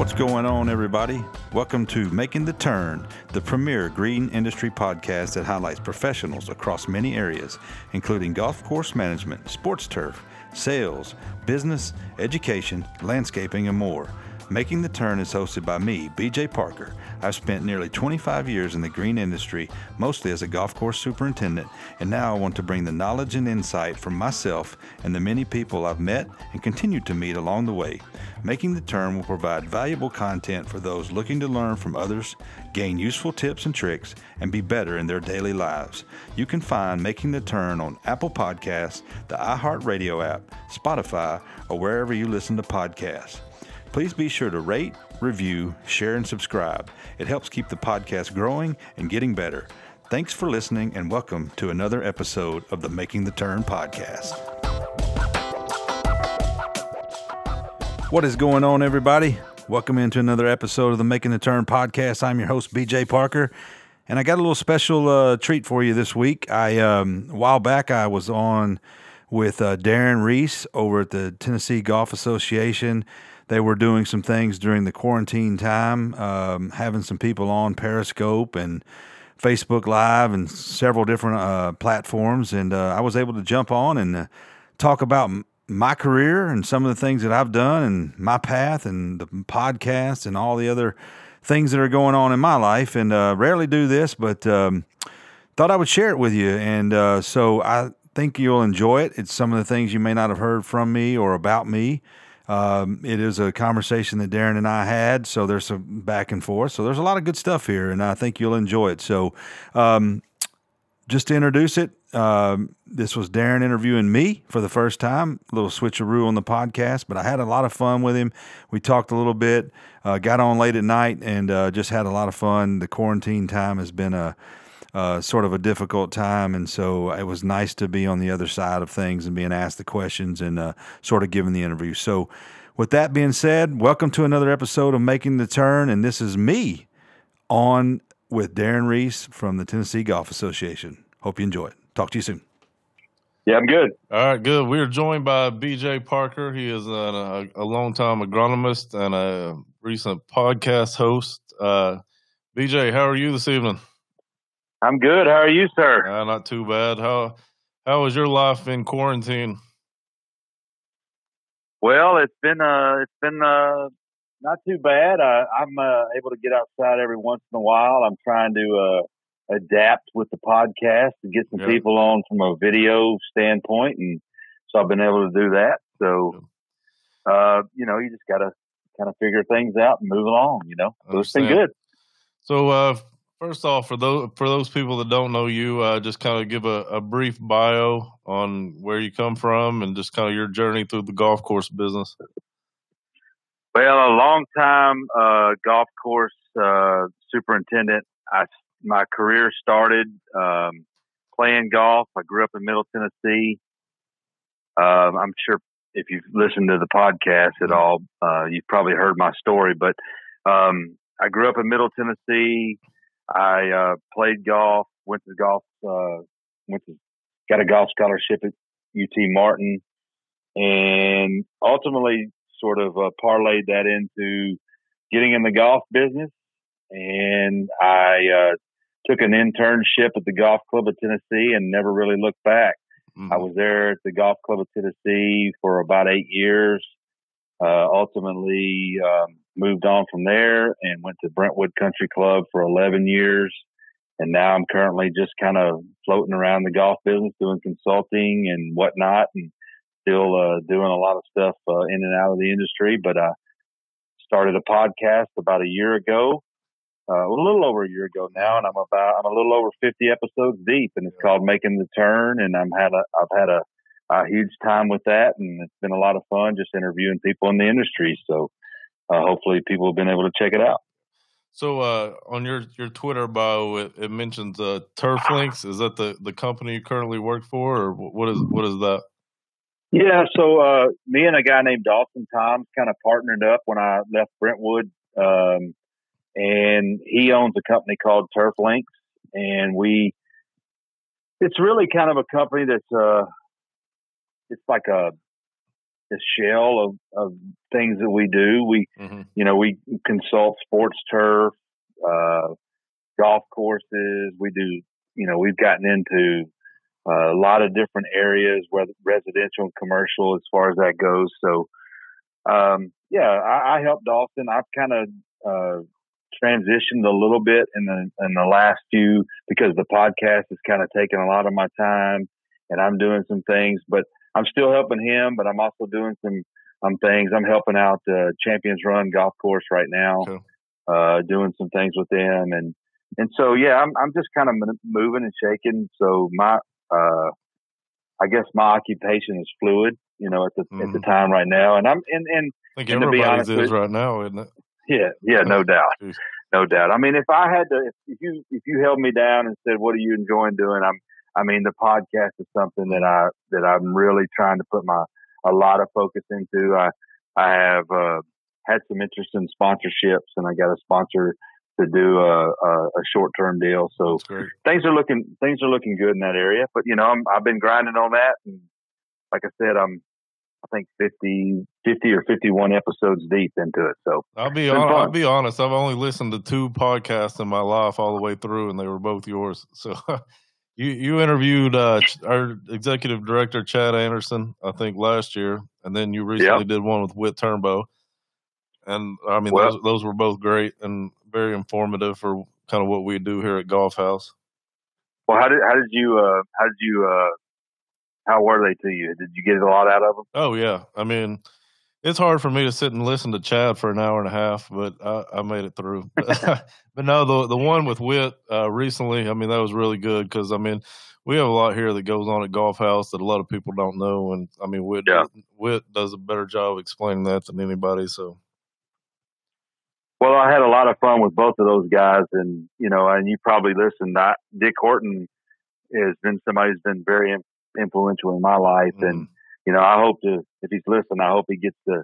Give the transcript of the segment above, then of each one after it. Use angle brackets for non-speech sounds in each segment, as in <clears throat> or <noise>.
What's going on, everybody? Welcome to Making the Turn, the premier green industry podcast that highlights professionals across many areas, including golf course management, sports turf, sales, business, education, landscaping, and more. Making the Turn is hosted by me, BJ Parker. I've spent nearly 25 years in the green industry, mostly as a golf course superintendent, and now I want to bring the knowledge and insight from myself and the many people I've met and continue to meet along the way. Making the Turn will provide valuable content for those looking to learn from others, gain useful tips and tricks, and be better in their daily lives. You can find Making the Turn on Apple Podcasts, the iHeartRadio app, Spotify, or wherever you listen to podcasts. Please be sure to rate, review, share, and subscribe. It helps keep the podcast growing and getting better. Thanks for listening, and welcome to another episode of the Making the Turn podcast. What is going on, everybody? Welcome into another episode of the Making the Turn podcast. I'm your host, BJ Parker, and I got a little special uh, treat for you this week. I um, a while back I was on with uh, Darren Reese over at the Tennessee Golf Association they were doing some things during the quarantine time, um, having some people on Periscope and Facebook Live and several different uh, platforms. And uh, I was able to jump on and uh, talk about my career and some of the things that I've done and my path and the podcast and all the other things that are going on in my life. And uh, rarely do this, but um, thought I would share it with you. And uh, so I think you'll enjoy it. It's some of the things you may not have heard from me or about me. Um, it is a conversation that Darren and I had, so there's some back and forth. So there's a lot of good stuff here, and I think you'll enjoy it. So, um, just to introduce it, um, this was Darren interviewing me for the first time. A little switcheroo on the podcast, but I had a lot of fun with him. We talked a little bit, uh, got on late at night, and uh, just had a lot of fun. The quarantine time has been a uh, sort of a difficult time, and so it was nice to be on the other side of things and being asked the questions and uh, sort of giving the interview. So, with that being said, welcome to another episode of Making the Turn, and this is me on with Darren Reese from the Tennessee Golf Association. Hope you enjoy it. Talk to you soon. Yeah, I'm good. All right, good. We are joined by BJ Parker. He is a, a long-time agronomist and a recent podcast host. Uh, BJ, how are you this evening? I'm good. How are you, sir? Uh, not too bad. How how was your life in quarantine? Well, it's been uh it's been uh not too bad. I, I'm uh, able to get outside every once in a while. I'm trying to uh, adapt with the podcast to get some people on from a video standpoint, and so I've been able to do that. So, uh, you know, you just got to kind of figure things out and move along. You know, so it's been good. So, uh, First off, for those for those people that don't know you, uh, just kind of give a, a, brief bio on where you come from and just kind of your journey through the golf course business. Well, a long time uh, golf course uh, superintendent. I my career started um, playing golf. I grew up in Middle Tennessee. Um, I'm sure if you've listened to the podcast at mm-hmm. all, uh, you've probably heard my story. But um, I grew up in Middle Tennessee I uh, played golf, went to golf, uh, went to got a golf scholarship at UT Martin, and ultimately sort of uh, parlayed that into getting in the golf business. And I uh, took an internship at the Golf Club of Tennessee and never really looked back. Mm-hmm. I was there at the Golf Club of Tennessee for about eight years. Uh, ultimately, um, moved on from there and went to Brentwood Country Club for 11 years. And now I'm currently just kind of floating around the golf business, doing consulting and whatnot, and still uh, doing a lot of stuff uh, in and out of the industry. But I started a podcast about a year ago, uh, a little over a year ago now, and I'm about I'm a little over 50 episodes deep, and it's called Making the Turn. And I'm had a I've had a, a huge time with that, and it's been a lot of fun just interviewing people in the industry. So uh, hopefully people have been able to check it out. So uh, on your, your Twitter bio, it, it mentions uh, Turf Links. Is that the, the company you currently work for, or what is what is that? Yeah, so uh, me and a guy named Dawson Toms kind of partnered up when I left Brentwood, um, and he owns a company called Turf Links, and we it's really kind of a company that's uh, it's like a a shell of, of things that we do. We, mm-hmm. you know, we consult sports turf, uh, golf courses. We do, you know, we've gotten into uh, a lot of different areas, whether residential and commercial, as far as that goes. So, um, yeah, I, I helped Dawson. I've kind of uh, transitioned a little bit in the in the last few because the podcast has kind of taken a lot of my time, and I'm doing some things, but I'm still helping him. But I'm also doing some um, things. I'm helping out uh, Champions Run Golf Course right now, uh, doing some things with them, and and so yeah, I'm I'm just kind of moving and shaking. So my uh, I guess my occupation is fluid, you know, at the mm. at the mm-hmm. time right now, and I'm and and, I think and to be honest, is right now, isn't it? Yeah, yeah, no doubt, no doubt. I mean, if I had to, if you if you held me down and said, "What are you enjoying doing?" I'm, I mean, the podcast is something that I that I'm really trying to put my a lot of focus into. I I have uh, had some interest in sponsorships, and I got a sponsor to do a, a, a short term deal. So things are looking things are looking good in that area. But you know, I'm, I've been grinding on that, and like I said, I'm I think 50, 50 or 51 episodes deep into it. So I'll be on, I'll be honest. I've only listened to two podcasts in my life all the way through, and they were both yours. So <laughs> you you interviewed uh, our executive director Chad Anderson, I think last year, and then you recently yep. did one with Whit Turnbow. And I mean, well, those, those were both great and very informative for kind of what we do here at Golf House. Well, how did how did you uh, how did you uh, how were they to you? Did you get a lot out of them? Oh yeah, I mean, it's hard for me to sit and listen to Chad for an hour and a half, but I, I made it through. <laughs> but no, the the one with Whit uh, recently, I mean, that was really good because I mean, we have a lot here that goes on at Golf House that a lot of people don't know, and I mean, Whit yeah. Whit does a better job explaining that than anybody. So. Well, I had a lot of fun with both of those guys, and you know, and you probably listened. I, Dick Horton has been somebody who's been very influential in my life. Mm. And. You know, I hope to, if he's listening, I hope he gets to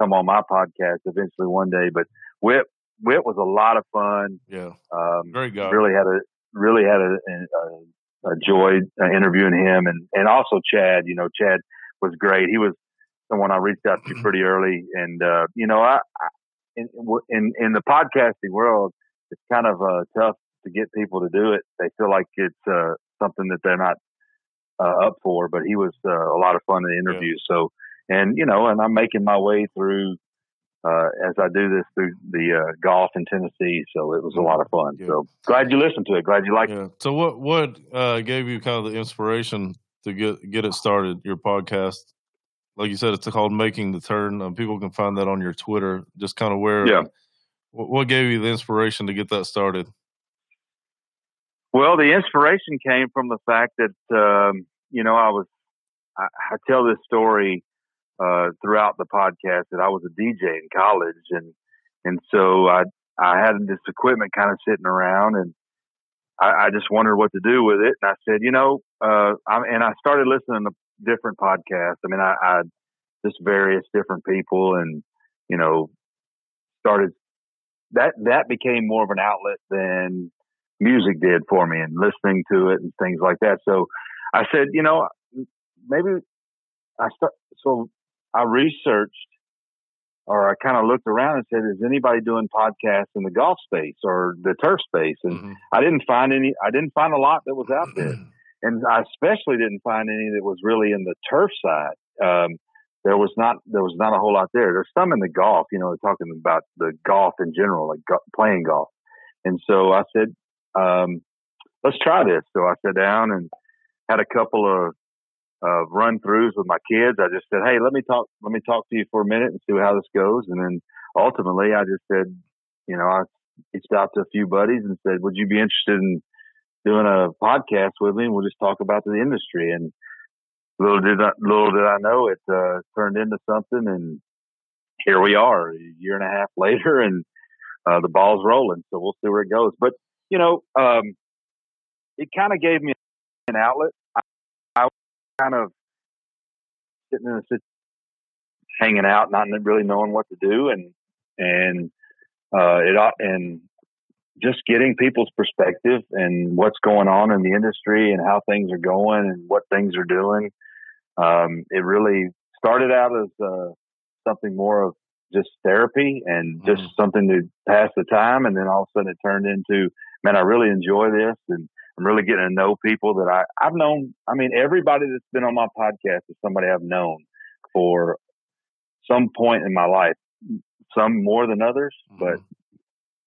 come on my podcast eventually one day. But Whit, Whit was a lot of fun. Yeah. Um, Very good. Really had a, really had a, a, a joy uh, interviewing him and, and also Chad, you know, Chad was great. He was someone I reached out to pretty early. And, uh, you know, I, I in, in, in the podcasting world, it's kind of uh, tough to get people to do it. They feel like it's uh, something that they're not uh, up for, but he was uh, a lot of fun in the interview. Yeah. So, and you know, and I'm making my way through uh, as I do this through the uh, golf in Tennessee. So it was a lot of fun. Yeah. So glad you listened to it. Glad you liked yeah. it. So what what uh, gave you kind of the inspiration to get get it started? Your podcast, like you said, it's called Making the Turn. Um, people can find that on your Twitter. Just kind of where. Yeah. What gave you the inspiration to get that started? Well, the inspiration came from the fact that um, you know I was I, I tell this story uh, throughout the podcast that I was a DJ in college, and and so I I had this equipment kind of sitting around, and I, I just wondered what to do with it. And I said, you know, uh, I, and I started listening to different podcasts. I mean, I, I just various different people, and you know, started that that became more of an outlet than music did for me and listening to it and things like that. So I said, you know, maybe I start, so I researched or I kind of looked around and said, is anybody doing podcasts in the golf space or the turf space? And mm-hmm. I didn't find any, I didn't find a lot that was out there. <clears throat> and I especially didn't find any that was really in the turf side. Um, there was not, there was not a whole lot there. There's some in the golf, you know, talking about the golf in general, like go- playing golf. And so I said, um, let's try this. So I sat down and had a couple of run throughs with my kids. I just said, "Hey, let me talk. Let me talk to you for a minute and see how this goes." And then ultimately, I just said, you know, I reached out to a few buddies and said, "Would you be interested in doing a podcast with me? And we'll just talk about the industry." And little did I, little did I know, it uh, turned into something, and here we are, a year and a half later, and uh, the ball's rolling. So we'll see where it goes. But you know, um, it kind of gave me an outlet. I, I was kind of sitting in a situation, hanging out, not really knowing what to do, and and uh, it and just getting people's perspective and what's going on in the industry and how things are going and what things are doing. Um, it really started out as uh, something more of just therapy and just mm. something to pass the time, and then all of a sudden it turned into, man, I really enjoy this, and I'm really getting to know people that I I've known. I mean, everybody that's been on my podcast is somebody I've known for some point in my life. Some more than others, mm. but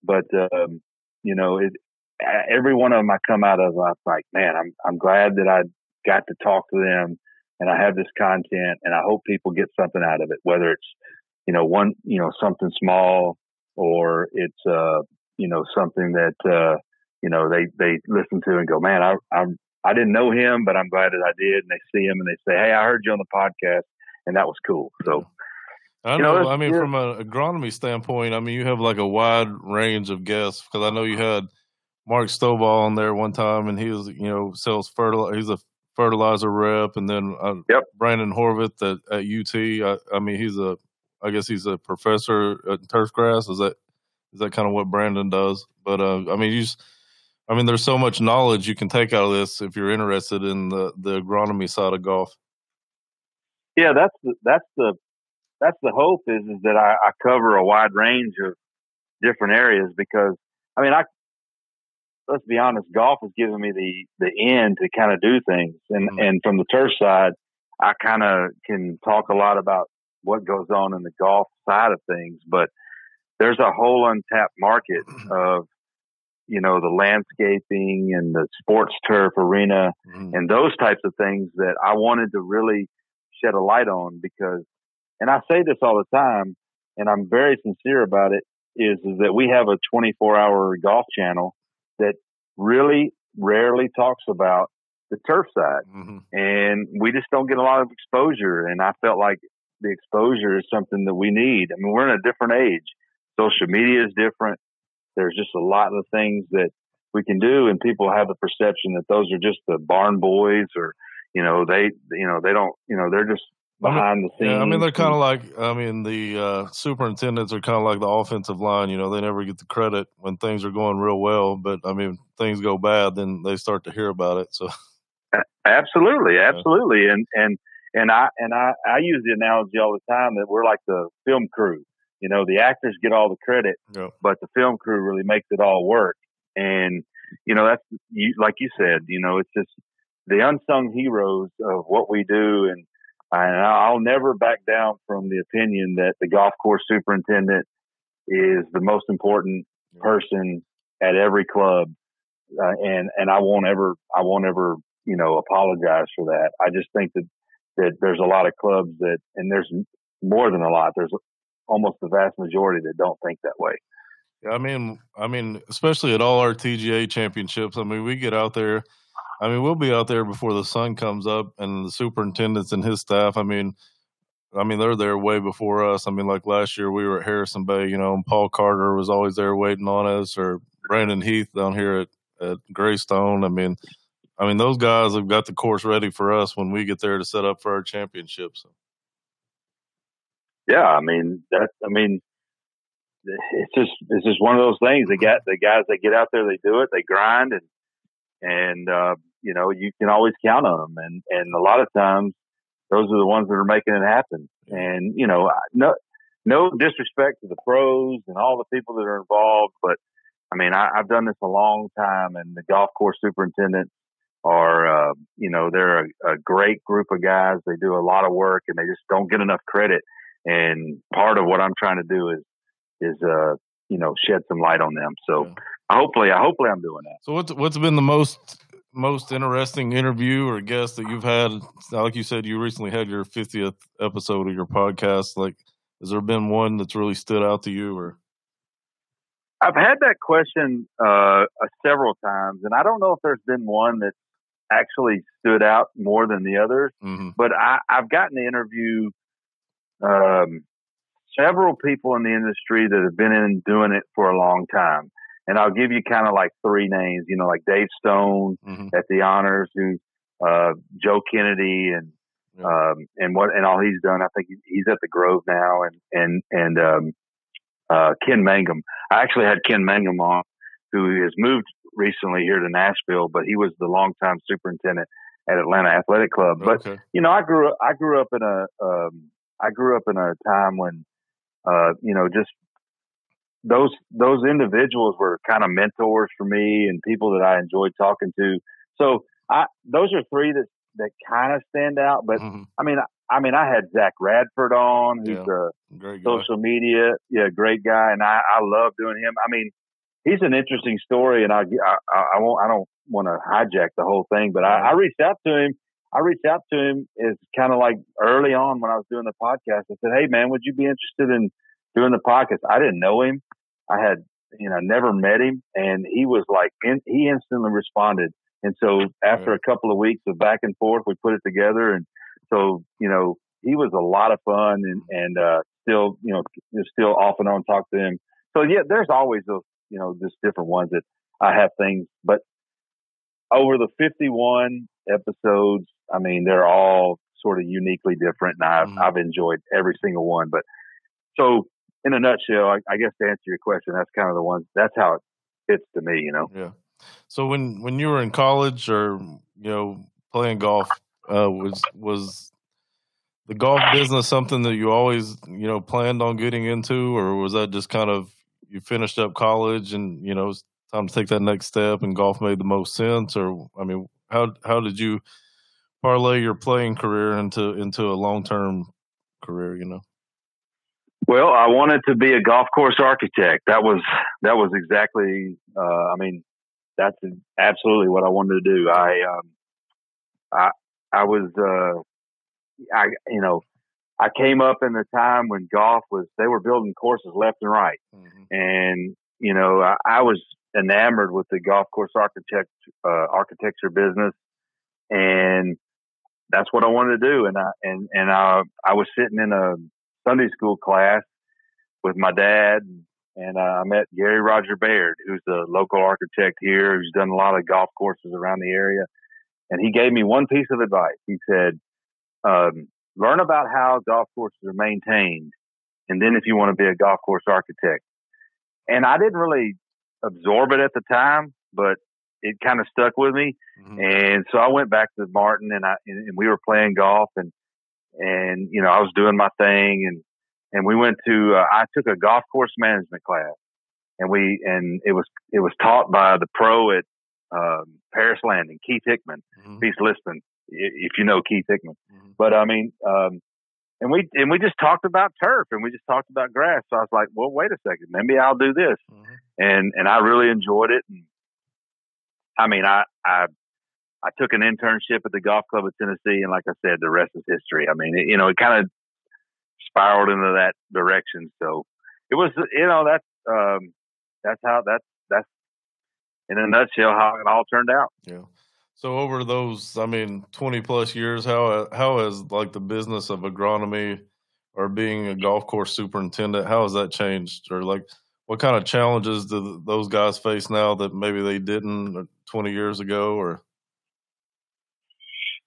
but um, you know, it, every one of them I come out of, I'm like, man, I'm I'm glad that I got to talk to them and I have this content and I hope people get something out of it, whether it's, you know, one, you know, something small or it's, uh, you know, something that, uh, you know, they, they listen to and go, man, I, I'm, I didn't know him, but I'm glad that I did. And they see him and they say, Hey, I heard you on the podcast and that was cool. So, I know. You know I mean, yeah. from an agronomy standpoint, I mean, you have like a wide range of guests because I know you had Mark Stovall on there one time, and he was, you know, sells fertilizer. He's a fertilizer rep, and then uh, yep. Brandon Horvath at, at UT. I, I, mean, he's a, I guess he's a professor at turfgrass. Is that is that kind of what Brandon does? But uh, I mean, you just, I mean, there's so much knowledge you can take out of this if you're interested in the the agronomy side of golf. Yeah, that's the, that's the that's the hope is is that I, I cover a wide range of different areas because I mean I let's be honest, golf has given me the the end to kind of do things, and mm-hmm. and from the turf side, I kind of can talk a lot about what goes on in the golf side of things, but there's a whole untapped market mm-hmm. of you know the landscaping and the sports turf arena mm-hmm. and those types of things that I wanted to really shed a light on because and I say this all the time and I'm very sincere about it is is that we have a 24 hour golf channel that really rarely talks about the turf side. Mm-hmm. And we just don't get a lot of exposure. And I felt like the exposure is something that we need. I mean, we're in a different age. Social media is different. There's just a lot of things that we can do, and people have the perception that those are just the barn boys, or you know, they, you know, they don't, you know, they're just behind the scenes. Yeah, I mean, they're kind of like, I mean, the uh, superintendents are kind of like the offensive line. You know, they never get the credit when things are going real well, but I mean, things go bad, then they start to hear about it. So, absolutely, absolutely, yeah. and and and I and I I use the analogy all the time that we're like the film crew. You know, the actors get all the credit, yeah. but the film crew really makes it all work. And you know, that's you, like you said. You know, it's just the unsung heroes of what we do and and I'll never back down from the opinion that the golf course superintendent is the most important person at every club, uh, and and I won't ever I won't ever you know apologize for that. I just think that that there's a lot of clubs that, and there's more than a lot. There's almost the vast majority that don't think that way. Yeah, I mean, I mean, especially at all our TGA championships. I mean, we get out there I mean, we'll be out there before the sun comes up, and the superintendents and his staff. I mean, I mean, they're there way before us. I mean, like last year we were at Harrison Bay, you know, and Paul Carter was always there waiting on us, or Brandon Heath down here at, at Greystone. I mean, I mean, those guys have got the course ready for us when we get there to set up for our championships. Yeah, I mean that. I mean, it's just it's just one of those things. They got the guys that get out there, they do it, they grind, and and uh, you know, you can always count on them. And, and a lot of times those are the ones that are making it happen. And, you know, no, no disrespect to the pros and all the people that are involved, but I mean, I, have done this a long time and the golf course superintendents are, uh, you know, they're a, a great group of guys. They do a lot of work and they just don't get enough credit. And part of what I'm trying to do is, is, uh, you know, shed some light on them. So yeah. hopefully, hopefully I'm doing that. So what's, what's been the most most interesting interview or guest that you've had? Like you said, you recently had your 50th episode of your podcast. Like, has there been one that's really stood out to you or? I've had that question uh, several times, and I don't know if there's been one that actually stood out more than the others. Mm-hmm. But I, have gotten the interview um, several people in the industry that have been in doing it for a long time and I'll give you kind of like three names, you know, like Dave Stone mm-hmm. at the honors, who uh, Joe Kennedy and yeah. um, and what and all he's done. I think he's at the Grove now, and and and um, uh, Ken Mangum. I actually had Ken Mangum on, who has moved recently here to Nashville, but he was the longtime superintendent at Atlanta Athletic Club. But Okay. you know, I grew up. I grew up in a. Um, I grew up in a time when, uh, you know, just those those individuals were kind of mentors for me and people that I enjoyed talking to. So I those are three that that kind of stand out. But Mhm. I mean, I, I mean, I had Zach Radford on, who's Yeah. a social media, yeah, great guy, and I, I love doing him. I mean, he's an interesting story, and I, I, I won't, I don't want to hijack the whole thing, but I, I reached out to him. I reached out to him is kind of like early on when I was doing the podcast. I said, "Hey, man, would you be interested in doing the podcast?" I didn't know him. I had, you know, never met him, and he was like, in, he instantly responded. And so after a couple of weeks of back and forth, we put it together, and so you know, he was a lot of fun, and and uh, still, you know, just still off and on talk to him. So yeah, there's always those, you know, just different ones that I have things, but over the 51 episodes, I mean, they're all sort of uniquely different, and I've Mhm. I've enjoyed every single one. But so, in a nutshell, I, I guess to answer your question, that's kind of the one. That's how it fits to me, you know. Yeah. So when when you were in college or you know playing golf, uh, was was the golf business something that you always you know planned on getting into, or was that just kind of you finished up college and you know it's time to take that next step and golf made the most sense? Or I mean, how how did you parlay your playing career into into a long term career? You know. Well, I wanted to be a golf course architect. That was that was exactly. Uh, I mean, that's absolutely what I wanted to do. I um, I I was uh, I you know I came up in the time when golf was they were building courses left and right, Mhm. and you know I, I was enamored with the golf course architect uh, architecture business, and that's what I wanted to do. And I and and I I was sitting in a Sunday school class with my dad, and uh, I met Gary Roger Baird, who's the local architect here, who's done a lot of golf courses around the area. And he gave me one piece of advice. He said, um, "Learn about how golf courses are maintained, and then if you want to be a golf course architect." And I didn't really absorb it at the time, but it kind of stuck with me. Mhm. And so I went back to Martin and I and and we were playing golf and and you know I was doing my thing and and we went to uh, I took a golf course management class and we and it was it was taught by the pro at um, Paris Landing Keith Hickman Mhm. He's listening if you know Keith Hickman Mhm. but I mean um, and we and we just talked about turf and we just talked about grass so I was like well wait a second maybe I'll do this Mhm. and and I really enjoyed it. And I mean, I I I took an internship at the golf club of Tennessee, and like I said, the rest is history. I mean, it, you know, it kind of spiraled into that direction. So it was, you know, that's um, that's how that's that's in a nutshell how it all turned out. Yeah. So over those, I mean, twenty plus years, how how has like the business of agronomy or being a golf course superintendent, how has that changed? Or like, what kind of challenges do those guys face now that maybe they didn't twenty years ago? Or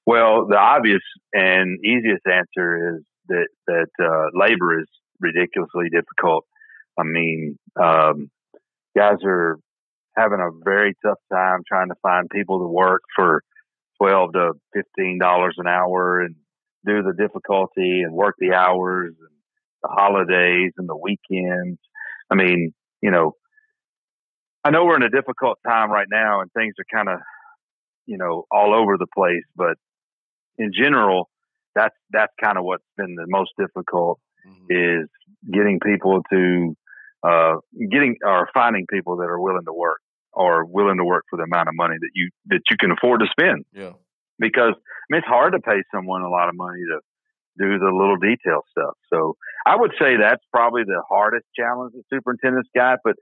Well, the obvious and easiest answer is that that uh, labor is ridiculously difficult. I mean, um, guys are having a very tough time trying to find people to work for twelve to fifteen dollars an hour and do the difficulty and work the hours and the holidays and the weekends. I mean, you know, I know we're in a difficult time right now and things are kind of, you know, all over the place, but in general, that's that's kind of what's been the most difficult is getting people to uh, getting or finding people that are willing to work or willing to work for the amount of money that you that you can afford to spend. yeah, Because I mean, it's hard to pay someone a lot of money to do the little detail stuff. So I would say that's probably the hardest challenge the superintendent's got. But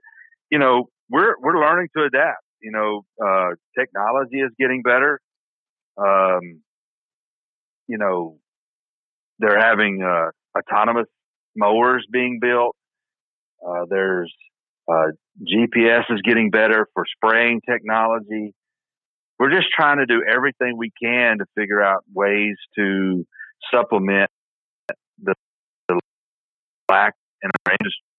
you know, we're we're learning to adapt. You know, uh, technology is getting better. Um, you know, they're having uh, autonomous mowers being built. Uh, there's uh, GPS is getting better for spraying technology. We're just trying to do everything we can to figure out ways to supplement the, the lack in our industry.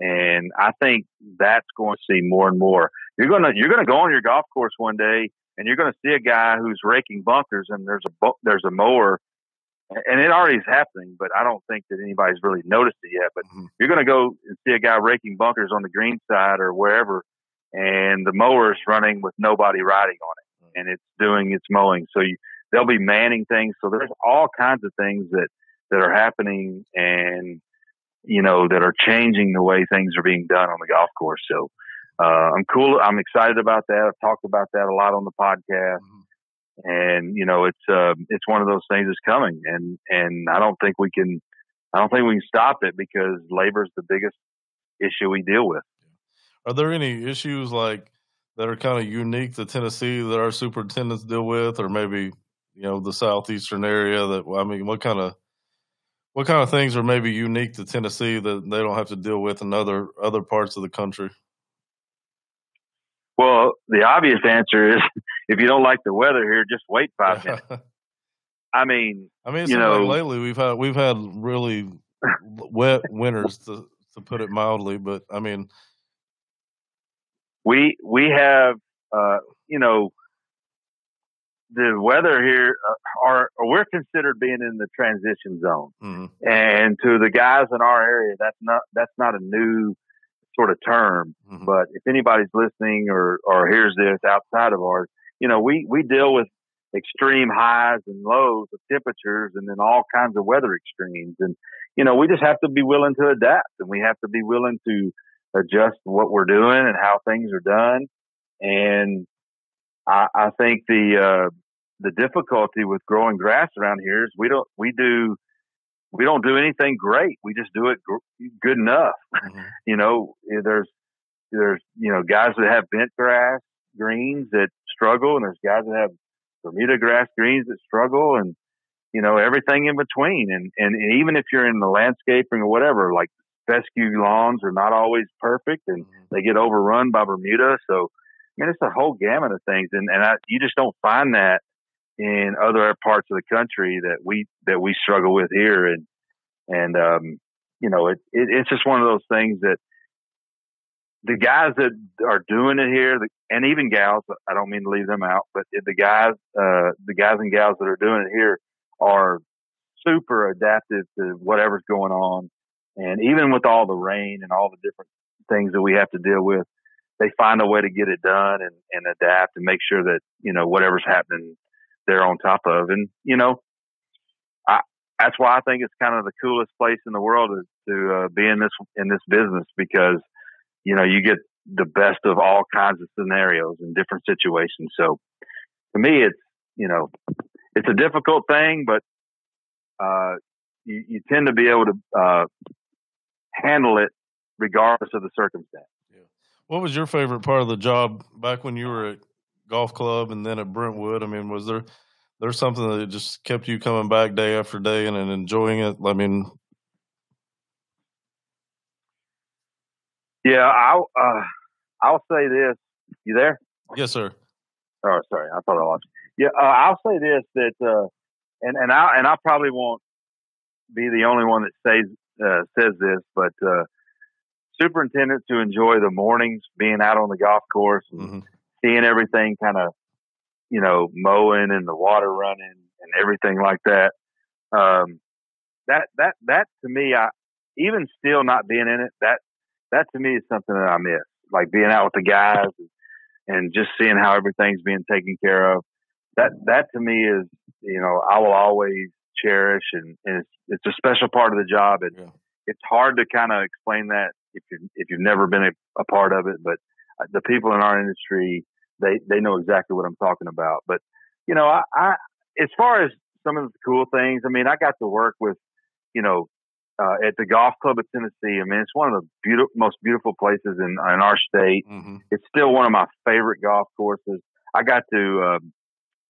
And I think that's going to see more and more. You're gonna you're gonna go on your golf course one day and you're going to see a guy who's raking bunkers, and there's a there's a mower, and it already is happening, but I don't think that anybody's really noticed it yet. But mm-hmm. you're going to go and see a guy raking bunkers on the green side or wherever, and the mower is running with nobody riding on it, mm-hmm. and it's doing its mowing. So you, they'll be manning things. So there's all kinds of things that that are happening, and you know that are changing the way things are being done on the golf course. So uh, I'm cool. I'm excited about that. I've talked about that a lot on the podcast. Mm-hmm and you know it's uh, it's one of those things that's coming, and and I don't think we can I don't think we can stop it because labor is the biggest issue we deal with. Are there any issues like that are kind of unique to Tennessee that our superintendents deal with, or maybe you know the southeastern area? That I mean, what kind of what kind of things are maybe unique to Tennessee that they don't have to deal with in other other parts of the country? Well, the obvious answer is <laughs> if you don't like the weather here, just wait five minutes. <laughs> I mean, I mean, you know, like lately we've had we've had really wet winters to to put it mildly, but I mean, we we have uh, you know the weather here uh, are we're considered being in the transition zone, mm-hmm. and to the guys in our area, that's not that's not a new sort of term. Mm-hmm. But if anybody's listening or, or hears this outside of ours, you know, we, we deal with extreme highs and lows of temperatures and then all kinds of weather extremes. And, you know, we just have to be willing to adapt and we have to be willing to adjust what we're doing and how things are done. And I, I think the, uh, the difficulty with growing grass around here is we don't, we do we don't do anything great. We just do it gr- good enough. <laughs> Mm-hmm. you know, there's there's you know guys that have bent grass greens that struggle, and there's guys that have Bermuda grass greens that struggle, and you know everything in between. And and even if you're in the landscaping or whatever, like fescue lawns are not always perfect, and mm-hmm. they get overrun by Bermuda. So I mean, it's a whole gamut of things, and and I, you just don't find that in other parts of the country that we that we struggle with here and and um, you know it, it, it's just one of those things that the guys that are doing it here and even gals I don't mean to leave them out but the guys uh, the guys and gals that are doing it here are super adaptive to whatever's going on. And even with all the rain and all the different things that we have to deal with they find a way to get it done and, and adapt and make sure that you know whatever's happening they're on top of. And, you know, I, that's why I think it's kind of the coolest place in the world to, to uh, be in this, in this business because, you know, you get the best of all kinds of scenarios and different situations. So to me, it's, you know, it's a difficult thing, but, uh, you, you tend to be able to, uh, handle it regardless of the circumstance. What was your favorite part of the job back when you were at golf club and then at Brentwood? I mean, was there there something that just kept you coming back day after day and, and enjoying it? I mean, yeah, I'll uh, I'll say this. You there? Yes, sir. Oh, sorry, I thought I lost. You. Yeah, uh, I'll say this that, uh, and and I and I probably won't be the only one that says uh, says this, but uh, superintendents to enjoy the mornings being out on the golf course and mm-hmm seeing everything kind of, you know, mowing and the water running and everything like that. Um, that, that, that to me, I, even still not being in it, that, that to me is something that I miss, like being out with the guys and, and just seeing how everything's being taken care of. That, that to me is, you know, I will always cherish and, and it's, it's a special part of the job. And yeah. it's hard to kind of explain that if you if you've never been a, a part of it, but uh, the people in our industry, they, they know exactly what I'm talking about. But, you know, I, I, as far as some of the cool things, I mean, I got to work with, you know, uh, at the golf club of Tennessee. I mean, it's one of the beautiful, most beautiful places in, in our state. Mm-hmm. It's still one of my favorite golf courses. I got to, um,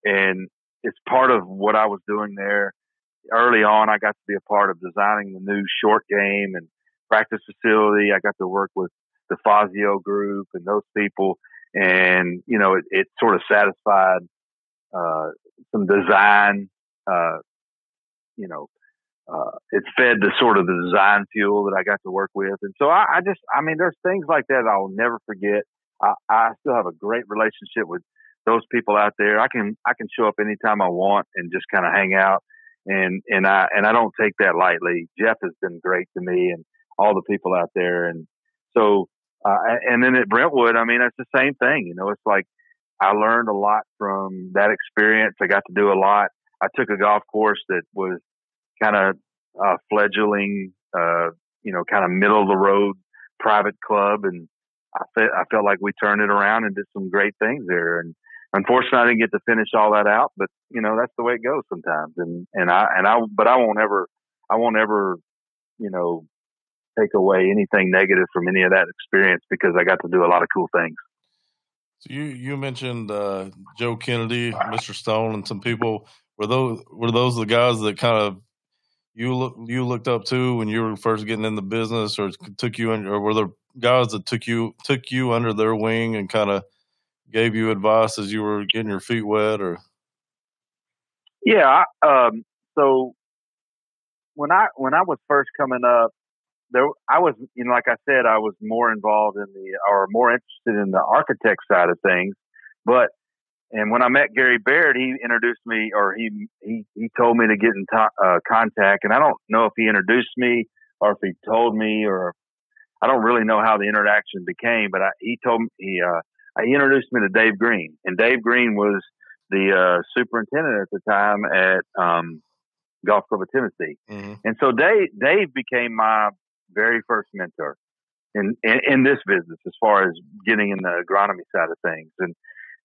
and it's part of what I was doing there early on. I got to be a part of designing the new short game and practice facility. I got to work with the Fazio group and those people. And, you know, it, it sort of satisfied, uh, some design, uh, you know, uh, it fed the sort of the design fuel that I got to work with. And so I, I just, I mean, there's things like that I'll never forget. I, I still have a great relationship with, those people out there, I can I can show up anytime I want and just kind of hang out, and and I and I don't take that lightly. Jeff has been great to me and all the people out there, and so uh, and then at Brentwood, I mean, it's the same thing. You know, it's like I learned a lot from that experience. I got to do a lot. I took a golf course that was kind of uh, fledgling, uh, you know, kind of middle of the road private club, and I, I felt like we turned it around and did some great things there. And unfortunately, I didn't get to finish all that out, but you know, that's the way it goes sometimes. And and I and I, but I won't ever, I won't ever, you know, take away anything negative from any of that experience because I got to do a lot of cool things. So you you mentioned uh, Joe Kennedy, Mr. Stone, and some people. Were those were those the guys that kind of you look you looked up to when you were first getting in the business, or took you in, or were there guys that took you took you under their wing and kind of gave you advice as you were getting your feet wet, or? Yeah. Um, so when I when I was first coming up, there I was you know like I said I was more involved in the or more interested in the architect side of things, but and when I met Gary Baird, he introduced me or he he he told me to get in to, uh, contact, and I don't know if he introduced me or if he told me or I don't really know how the interaction became, but I, he told me he uh, he introduced me to Dave Green, and Dave Green was the uh, superintendent at the time at um, Golf Club of Tennessee, mm-hmm. and so Dave Dave became my very first mentor in, in, in this business as far as getting in the agronomy side of things. And,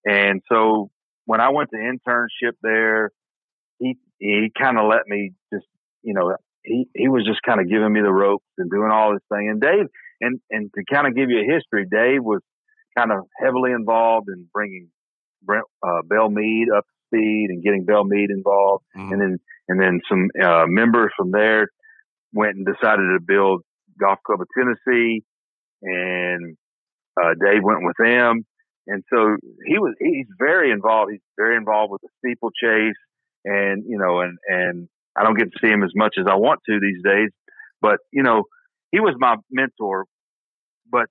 and so when I went to internship there, he, he kind of let me just, you know, he, he was just kind of giving me the ropes and doing all this thing. And Dave, and, and to kind of give you a history, Dave was kind of heavily involved in bringing Brent, uh, Belle Meade up to speed and getting Belle Meade involved. Mm-hmm. And then, and then some, uh, members from there went and decided to build Golf Club of Tennessee, and uh, Dave went with them. And so he was he's very involved. He's very involved with the steeplechase, and you know, and and I don't get to see him as much as I want to these days. But you know, he was my mentor. But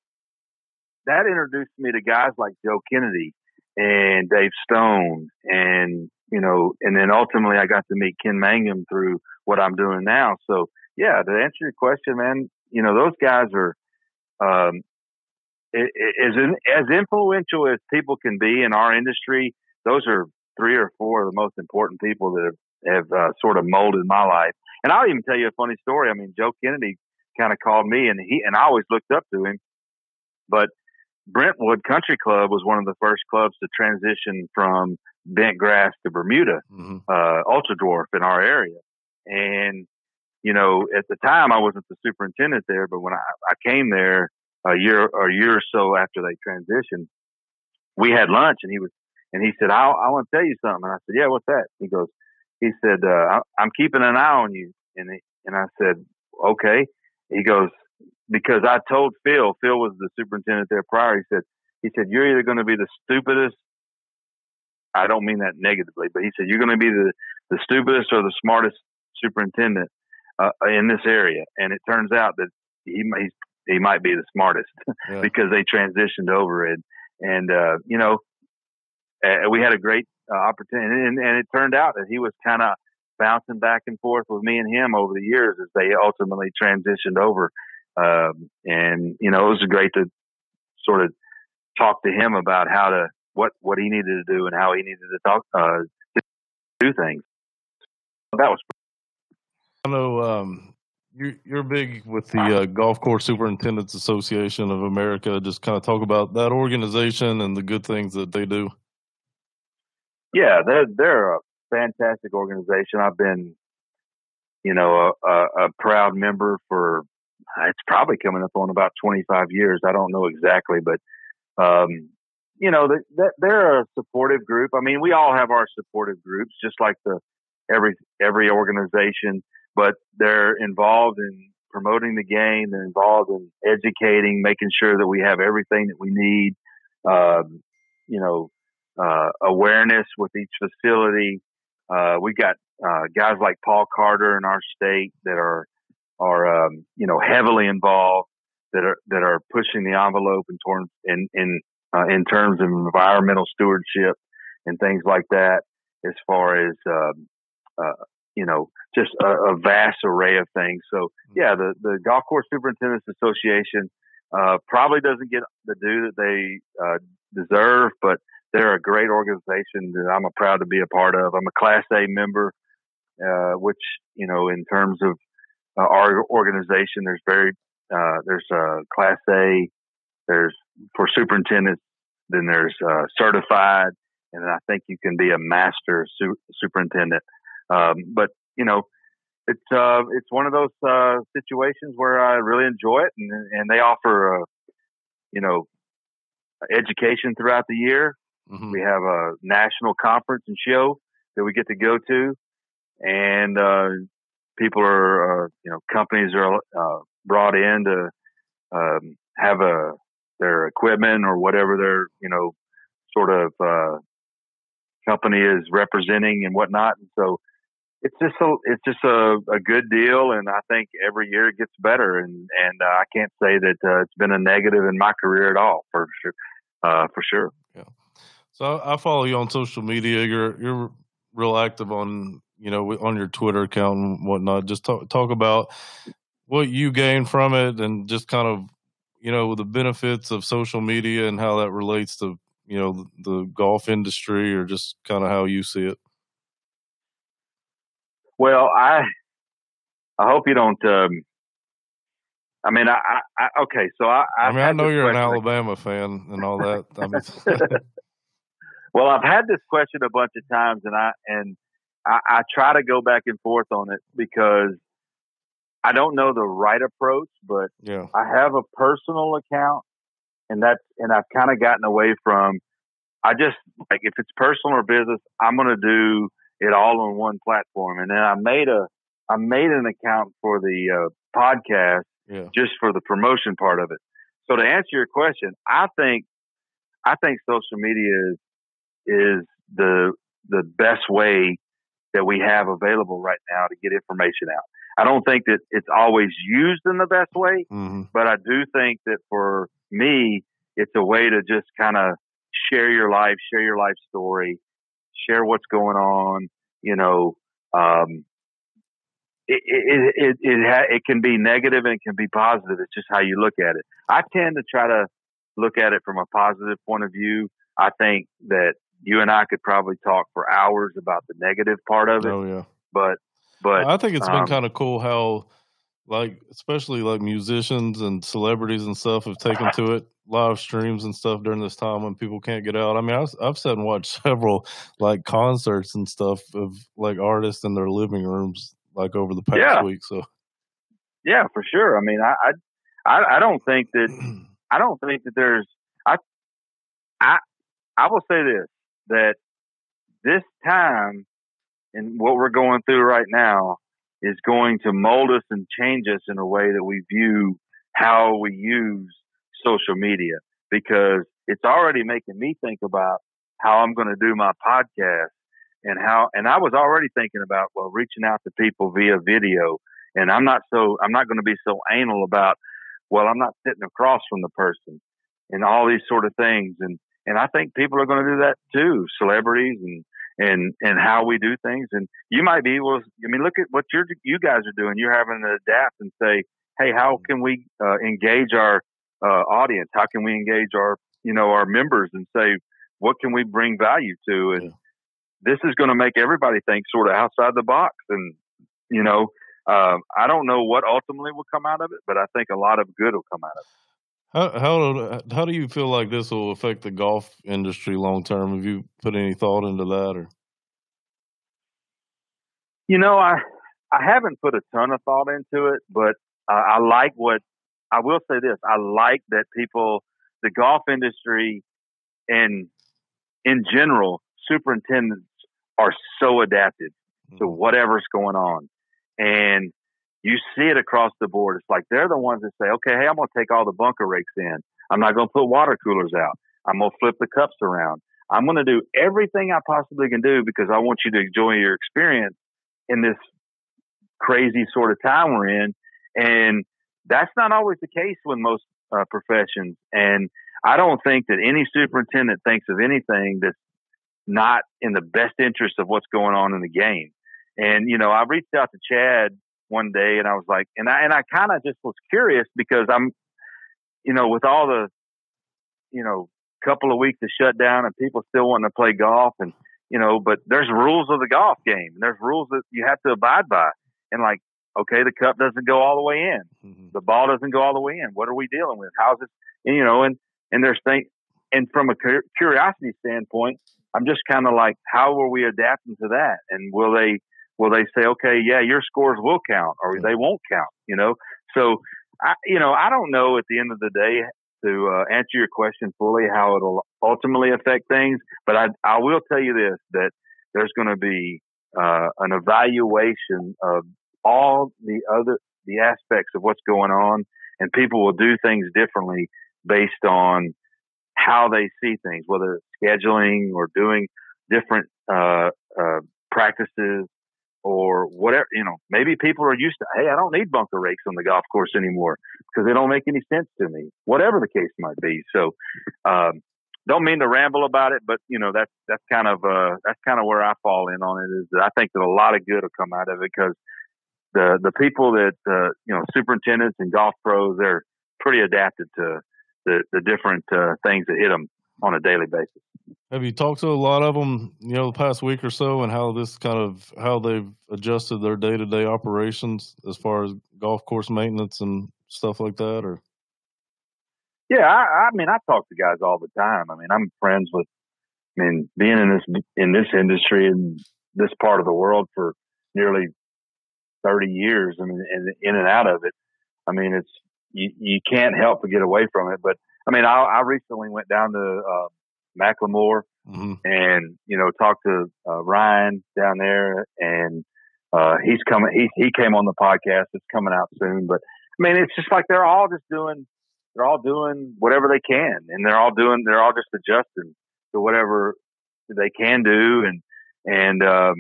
that introduced me to guys like Joe Kennedy and Dave Stone, and you know, and then ultimately I got to meet Ken Mangum through what I'm doing now. So yeah, to answer your question, man, you know, those guys are um, as as influential as people can be in our industry. Those are three or four of the most important people that have, have uh, sort of molded my life. And I'll even tell you a funny story. I mean, Joe Kennedy kind of called me, and he and I always looked up to him. But Brentwood Country Club was one of the first clubs to transition from bent grass to Bermuda mm-hmm. uh, Ultra Dwarf in our area, and you know, at the time I wasn't the superintendent there, but when I, I came there a year or a year or so after they transitioned, we had lunch and he was, and he said, I, I want to tell you something. And I said, yeah, what's that? He goes, he said, uh, I, am keeping an eye on you. And, he, and I said, okay. He goes, because I told Phil, Phil was the superintendent there prior. He said, he said, you're either going to be the stupidest. I don't mean that negatively, but he said, you're going to be the, the stupidest or the smartest superintendent uh, in this area, and it turns out that he he might be the smartest <laughs> yeah. because they transitioned over it, and uh, you know, uh, we had a great uh, opportunity, and, and it turned out that he was kind of bouncing back and forth with me and him over the years as they ultimately transitioned over, um, and you know, it was great to sort of talk to him about how to what what he needed to do and how he needed to talk uh, to do things. That was I know um, you're, you're big with the uh, Golf Course Superintendents Association of America. Just kind of talk about that organization and the good things that they do. Yeah, they're they're a fantastic organization. I've been, you know, a, a, a proud member for it's probably coming up on about 25 years. I don't know exactly, but um, you know, they're a supportive group. I mean, we all have our supportive groups, just like the every every organization but they're involved in promoting the game. They're involved in educating, making sure that we have everything that we need. Um, you know, uh, awareness with each facility. Uh, we got uh, guys like Paul Carter in our state that are are um, you know heavily involved that are that are pushing the envelope in terms in in uh, in terms of environmental stewardship. and things like that. As far as um, uh, you know, just a, a, vast array of things. So mm-hmm. yeah, the the Golf Course Superintendents Association uh, probably doesn't get the due that they uh, deserve, but they're a great organization that I'm proud to be a part of. I'm a Class A member, uh, which you know, in terms of uh, our organization, there's very uh, there's a Class A, there's for superintendents, then there's uh, certified, and then I think you can be a master su- superintendent. Um, but you know, it's uh, it's one of those uh, situations where I really enjoy it, and, and they offer, uh, you know, education throughout the year. Mm-hmm. We have a national conference and show that we get to go to, and uh, people are, uh, you know, companies are uh, brought in to um, have a their equipment or whatever their, you know, sort of uh, company is representing and whatnot. And so it's just a it's just a, a good deal, and I think every year it gets better. And and uh, I can't say that uh, it's been a negative in my career at all, for sure, uh, for sure. Yeah. So I follow you on social media. You're you're real active on you know on your Twitter account and whatnot. Just talk talk about what you gain from it, and just kind of you know the benefits of social media and how that relates to you know the, the golf industry, or just kind of how you see it. Well, I I hope you don't. Um, I mean, I, I, I okay, so I. I, I mean, I know you're an Alabama fan and all that. I mean, <laughs> well, I've had this question a bunch of times, and I and I, I try to go back and forth on it because I don't know the right approach, but yeah. I have a personal account, and that's and I've kind of gotten away from. I just like if it's personal or business, I'm going to do it all on one platform. And then I made a I made an account for the uh, podcast yeah. just for the promotion part of it. So to answer your question, I think I think social media is is the the best way that we have available right now to get information out. I don't think that it's always used in the best way, mm-hmm. but I do think that for me, it's a way to just kind of share your life, share your life story, share what's going on. You know, um, it it it it, ha- it can be negative and it can be positive. It's just how you look at it. I tend to try to look at it from a positive point of view. I think that you and I could probably talk for hours about the negative part of it. Oh yeah, but but I think it's um, been kind of cool how like especially like musicians and celebrities and stuff have taken to it live streams and stuff during this time when people can't get out. I mean, I've, I've sat and watched <laughs> several like concerts and stuff of like artists in their living rooms like over the past yeah. week. So, yeah, for sure. I mean, I, I, I don't think that, <clears throat> I don't think that there's, I, I, I will say this, that this time and what we're going through right now is going to mold us and change us in a way that we view how we use social media because it's already making me think about how I'm going to do my podcast and how, and I was already thinking about, well, reaching out to people via video. And I'm not so, I'm not going to be so anal about, well, I'm not sitting across from the person and all these sort of things. And, and I think people are going to do that too, celebrities and, and, and how we do things. And you might be well, I mean, look at what you're, you guys are doing. You're having to adapt and say, Hey, how can we uh, engage our audience? How can we engage our you know our members and say what can we bring value to? And yeah. this is going to make everybody think sort of outside the box. And you know, uh, I don't know what ultimately will come out of it, but I think a lot of good will come out of it. How how how do you feel like this will affect the golf industry long term? Have you put any thought into that, or? You know, I I haven't put a ton of thought into it, but uh, I like what I will say this: I like that people, the golf industry, and in general, superintendents are so adapted mm-hmm. to whatever's going on, and you see it across the board. It's like they're the ones that say, "Okay, hey, I'm going to take all the bunker rakes in. I'm not going to put water coolers out. I'm going to flip the cups around. I'm going to do everything I possibly can do because I want you to enjoy your experience in this crazy sort of time we're in." And that's not always the case with most uh, professions. And I don't think that any superintendent thinks of anything that's not in the best interest of what's going on in the game. And you know, I reached out to Chad one day, and I was like, and I and I kind of just was curious because I'm, you know, with all the, you know, couple of weeks of shutdown and people still wanting to play golf and you know, but there's rules of the golf game and there's rules that you have to abide by. And like, okay, the cup doesn't go all the way in, mm-hmm. the ball doesn't go all the way in. What are we dealing with? How's this? And, you know, and and there's things. And from a curiosity standpoint, I'm just kind of like, how are we adapting to that? And will they will they say, okay, yeah, your scores will count, or they won't count? You know, so I, you know, I don't know at the end of the day to uh, answer your question fully how it'll ultimately affect things, but I I will tell you this that there's going to be uh, an evaluation of all the other the aspects of what's going on, and people will do things differently based on how they see things, whether it's scheduling or doing different uh, uh, practices or whatever. You know, maybe people are used to, hey, I don't need bunker rakes on the golf course anymore because they don't make any sense to me. Whatever the case might be. So, um, don't mean to ramble about it, but you know that's that's kind of uh, that's kind of where I fall in on it. Is that I think that a lot of good will come out of it because the the people that uh, you know superintendents and golf pros they're pretty adapted to the the different uh, things that hit them on a daily basis. Have you talked to a lot of them, you know, the past week or so, and how this kind of how they've adjusted their day to day operations as far as golf course maintenance and stuff like that, or? Yeah, I, I mean, I talk to guys all the time. I mean, I'm friends with. I mean, being in this in this industry and this part of the world for nearly thirty years. I mean, in, and out of it. I mean, it's you, you can't help but get away from it. But I mean, I, I recently went down to uh, McLemore mm-hmm. and you know talked to uh, Ryan down there, and uh, he's coming. He he came on the podcast. It's coming out soon. But I mean, it's just like they're all just doing. They're all doing whatever they can, and they're all doing. They're all just adjusting to whatever they can do, and and um,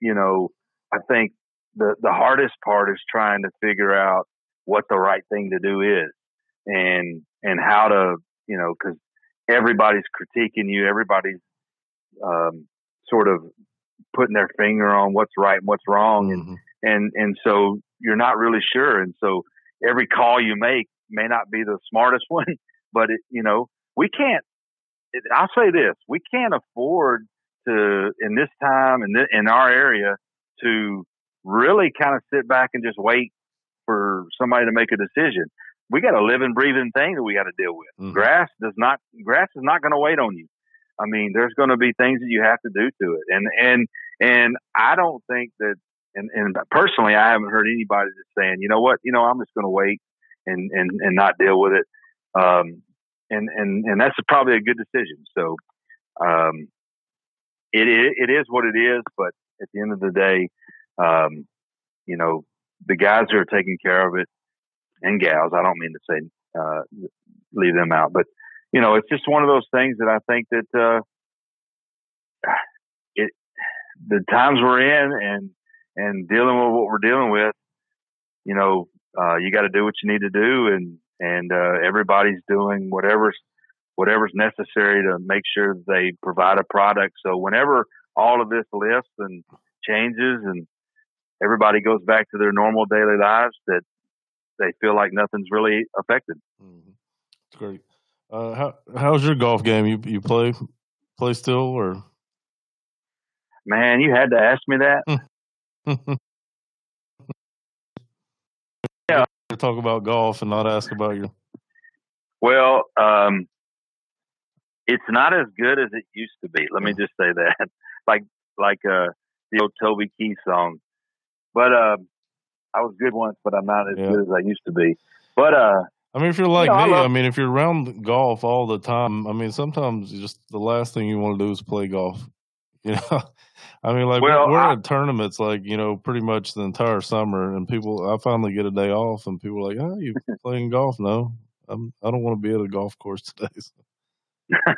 you know, I think the the hardest part is trying to figure out what the right thing to do is and and how to you know because everybody's critiquing you everybody's um, sort of putting their finger on what's right and what's wrong mm-hmm. and and and so you're not really sure and so every call you make may not be the smartest <laughs> one but it, you know we can't it, i'll say this we can't afford to in this time in, th- in our area to really kind of sit back and just wait for somebody to make a decision. We got a living, breathing thing that we got to deal with. Mm-hmm. Grass does not, grass is not going to wait on you. I mean, there's going to be things that you have to do to it. And, and, and I don't think that, and, and personally, I haven't heard anybody just saying, you know what, you know, I'm just going to wait and, and, and not deal with it. Um, and, and, and that's probably a good decision. So, um, it, it, it is what it is, but at the end of the day, um, you know, the guys who are taking care of it and gals, I don't mean to say, uh, leave them out, but you know, it's just one of those things that I think that, uh, <sighs> it, the times we're in and, and dealing with what we're dealing with, you know, uh, you got to do what you need to do and, and, uh, everybody's doing whatever's, whatever's necessary to make sure they provide a product. So whenever all of this lifts and changes and everybody goes back to their normal daily lives that they feel like nothing's really affected. Mm-hmm. That's great. Uh, how how's your golf game? You you play play still or? Man, you had to ask me that. <laughs> yeah, talk about golf and not ask about you. Well, um, it's not as good as it used to be. Let me just say that. <laughs> like like uh, the old Toby Keith song, but uh, I was good once, but I'm not as yeah. good as I used to be. But uh, I mean, if you're like you know, me, I, love, I, mean, if you're around golf all the time, I mean, sometimes just the last thing you want to do is play golf. <laughs> You know, I mean, like well, we're I, at tournaments, like you know, pretty much the entire summer, and people. I finally get a day off, and people are like, "Oh, you <laughs> playing golf?" No, I'm. I don't want to be at a golf course <laughs> today. So.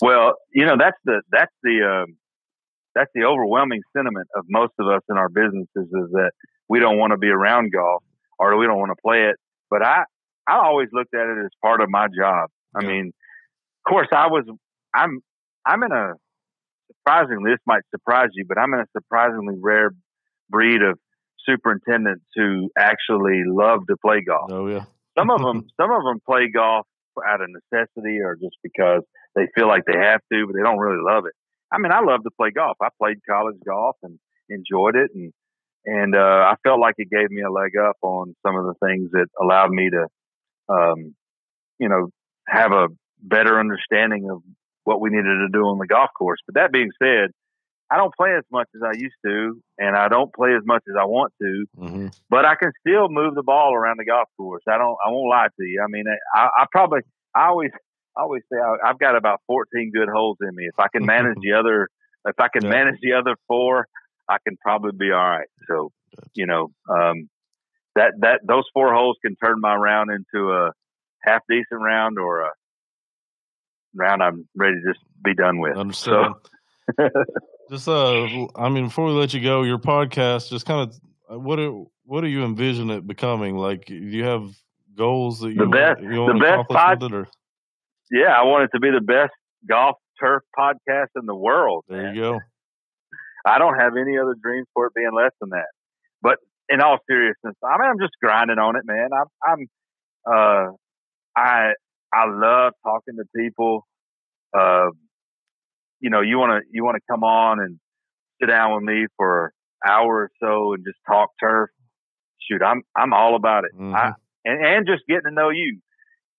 well, you know, that's the that's the um, that's the overwhelming sentiment of most of us in our businesses is that we don't want to be around golf or we don't want to play it. But I, I always looked at it as part of my job. I mean, of course, I was, I'm, I'm in a, surprisingly, this might surprise you, but I'm in a surprisingly rare breed of superintendents who actually love to play golf. Oh yeah. Some of them, <laughs> some of them play golf out of necessity or just because they feel like they have to, but they don't really love it. I mean, I love to play golf. I played college golf and enjoyed it, and and uh, I felt like it gave me a leg up on some of the things that allowed me to, um, you know, have a better understanding of what we needed to do on the golf course. But that being said, I don't play as much as I used to, and I don't play as much as I want to. Mm-hmm. But I can still move the ball around the golf course. I don't. I won't lie to you. I mean, I, I probably. I always. I always say I, I've got about 14 good holes in me. If I can manage the other, <laughs> if I can Yeah. manage the other four, I can probably be all right. So, you know, um, that that those four holes can turn my round into a half decent round or a round I'm ready to just be done with. So, <laughs> just uh, I mean, before we let you go, your podcast, just kind of what do what do you envision it becoming? Like, do you have goals that you The want- best- you the want to best accomplish pod- with it, or Yeah, I want it to be the best golf turf podcast in the world. there man. you go. I don't have any other dreams for it being less than that. But in all seriousness, I mean, I'm just grinding on it, man. I'm, I'm, uh, I, I love talking to people. Uh, you know, you want to, you want to come on and sit down with me for an hour or so and just talk turf. Shoot, I'm, I'm all about it. Mhm. I, and, and just getting to know you.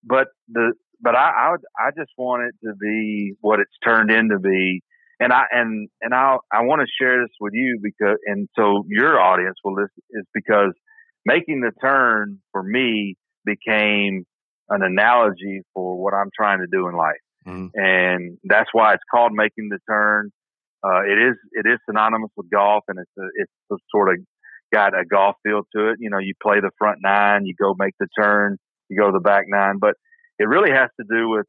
But the, but I, I, I just want it to be what it's turned into be and I and and I I want to share this with you because and so your audience will listen is because making the turn for me became an analogy for what I'm trying to do in life, Mhm. and that's why it's called making the turn. Uh, it is it is synonymous with golf, and it's a, it's a sort of got a golf feel to it. You know, you play the front nine, you go make the turn, you go to the back nine, but it really has to do with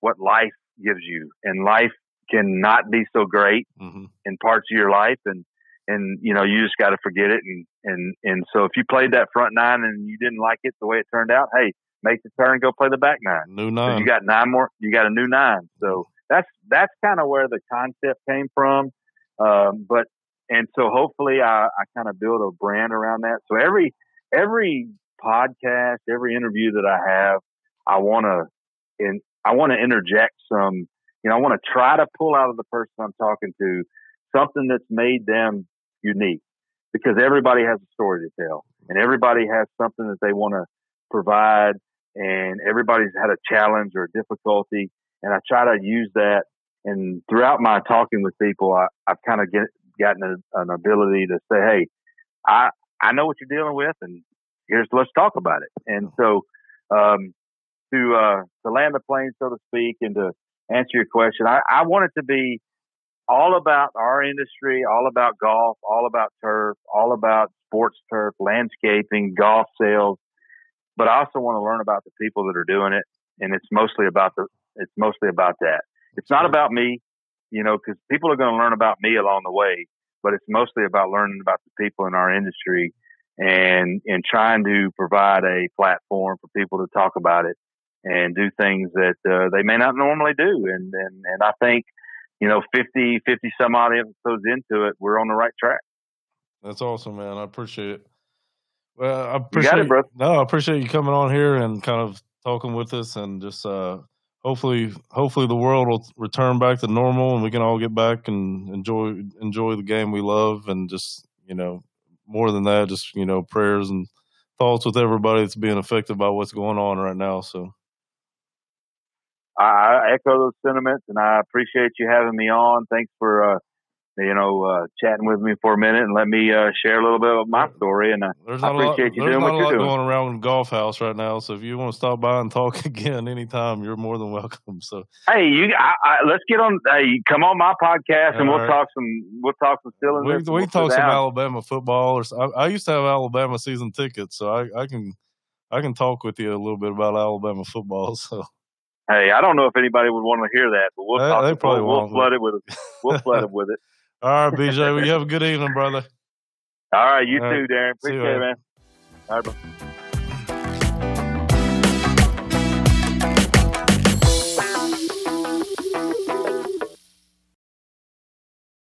what life gives you, and life can not be so great Mhm. in parts of your life and and you know you just got to forget it and and and so if you played that front nine and you didn't like it the way it turned out hey make the turn go play the back nine New nine. you got nine more you got a new nine so that's that's kind of where the concept came from um, but and so hopefully I, I kind of build a brand around that so every every podcast every interview that I have I want to and I want to interject some you know I want to try to pull out of the person I'm talking to something that's made them unique because everybody has a story to tell and everybody has something that they want to provide and everybody's had a challenge or a difficulty and I try to use that and throughout my talking with people I, I've kind of get, gotten a, an ability to say hey I I know what you're dealing with and here's let's talk about it. And so um, to uh, to land the plane so to speak and to answer your question I, I want it to be all about our industry, all about golf, all about turf, all about sports turf, landscaping, golf sales. But I also want to learn about the people that are doing it, and it's mostly about the it's mostly about that. It's not about me, you know, because people are going to learn about me along the way. But it's mostly about learning about the people in our industry and and trying to provide a platform for people to talk about it and do things that uh, they may not normally do. And and and I think you know, 50, 50 some odd episodes into it, we're on the right track. That's awesome, man. I appreciate it. Well, I appreciate it, brother. No, I appreciate you coming on here and kind of talking with us, and just uh, hopefully, hopefully the world will return back to normal, and we can all get back and enjoy enjoy the game we love, and just you know, more than that, just you know, prayers and thoughts with everybody that's being affected by what's going on right now. So, I, echo those sentiments, and I appreciate you having me on. Thanks for, uh, you know, uh, chatting with me for a minute and let me uh, share a little bit of my story. And I not a lot, appreciate you doing not what a you're lot doing. going around golf house right now. So if you want to stop by and talk <laughs> again anytime, you're more than welcome. So. hey, you, I, I, let's get on. Hey, come on my podcast, and we'll right. talk some. We'll talk some silliness. We, we we'll talk some down. Alabama football. Or I, I used to have Alabama season tickets, so I, I can I can talk with you a little bit about Alabama football. <laughs> So Hey, I don't know if anybody would want to hear that, but we'll They- talk. they probably we'll, we'll flood it with it. We'll flood <laughs> it with it. all right, BJ, well, you have a good evening, brother. All right, you All too, right. Darren. Appreciate it, man. All right, bro.